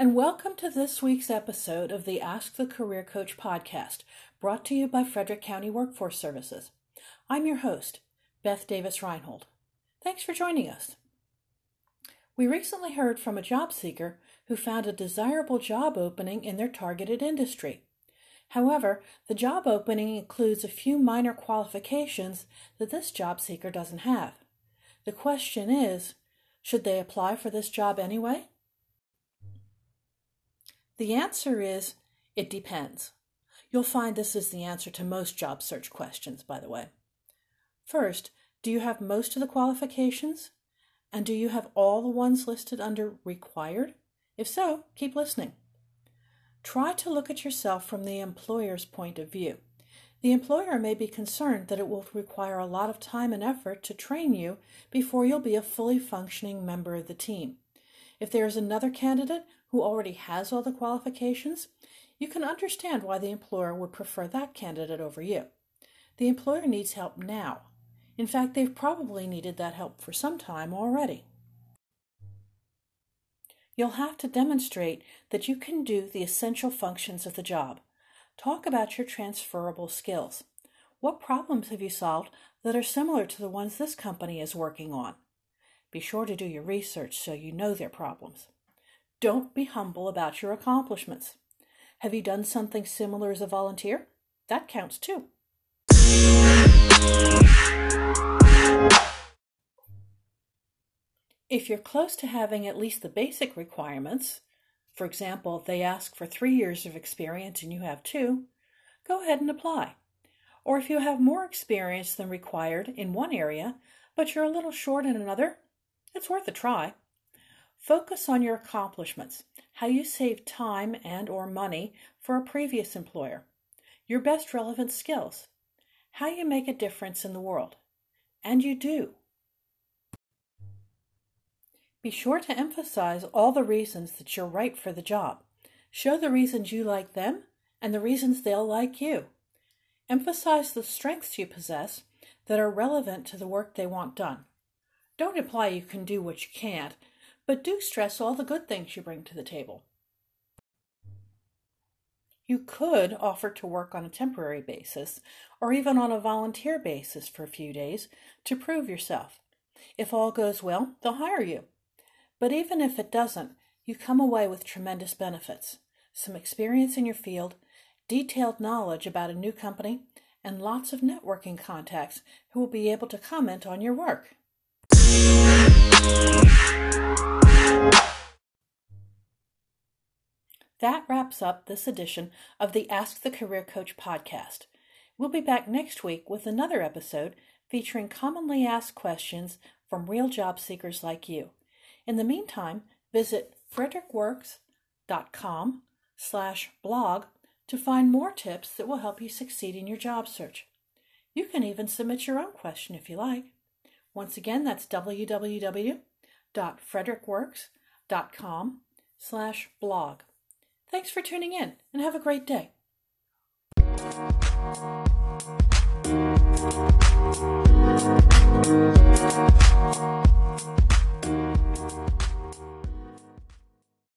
and welcome to this week's episode of the Ask the Career Coach podcast, brought to you by Frederick County Workforce Services. I'm your host, Beth Davis Reinhold. Thanks for joining us. We recently heard from a job seeker who found a desirable job opening in their targeted industry. However, the job opening includes a few minor qualifications that this job seeker doesn't have. The question is should they apply for this job anyway? The answer is it depends. You'll find this is the answer to most job search questions, by the way. First, do you have most of the qualifications? And do you have all the ones listed under required? If so, keep listening. Try to look at yourself from the employer's point of view. The employer may be concerned that it will require a lot of time and effort to train you before you'll be a fully functioning member of the team. If there is another candidate who already has all the qualifications, you can understand why the employer would prefer that candidate over you. The employer needs help now. In fact, they've probably needed that help for some time already. You'll have to demonstrate that you can do the essential functions of the job. Talk about your transferable skills. What problems have you solved that are similar to the ones this company is working on? Be sure to do your research so you know their problems. Don't be humble about your accomplishments. Have you done something similar as a volunteer? That counts too. If you're close to having at least the basic requirements, for example, they ask for three years of experience and you have two, go ahead and apply. Or if you have more experience than required in one area, but you're a little short in another, it's worth a try. Focus on your accomplishments, how you save time and or money for a previous employer, your best relevant skills, how you make a difference in the world. And you do. Be sure to emphasize all the reasons that you're right for the job. Show the reasons you like them and the reasons they'll like you. Emphasize the strengths you possess that are relevant to the work they want done. Don't imply you can do what you can't, but do stress all the good things you bring to the table. You could offer to work on a temporary basis or even on a volunteer basis for a few days to prove yourself. If all goes well, they'll hire you. But even if it doesn't, you come away with tremendous benefits some experience in your field, detailed knowledge about a new company, and lots of networking contacts who will be able to comment on your work. That wraps up this edition of the Ask the Career Coach podcast. We'll be back next week with another episode featuring commonly asked questions from real job seekers like you. In the meantime, visit frederickworks.com slash blog to find more tips that will help you succeed in your job search. You can even submit your own question if you like. Once again, that's www.frederickworks.com slash blog. Thanks for tuning in and have a great day.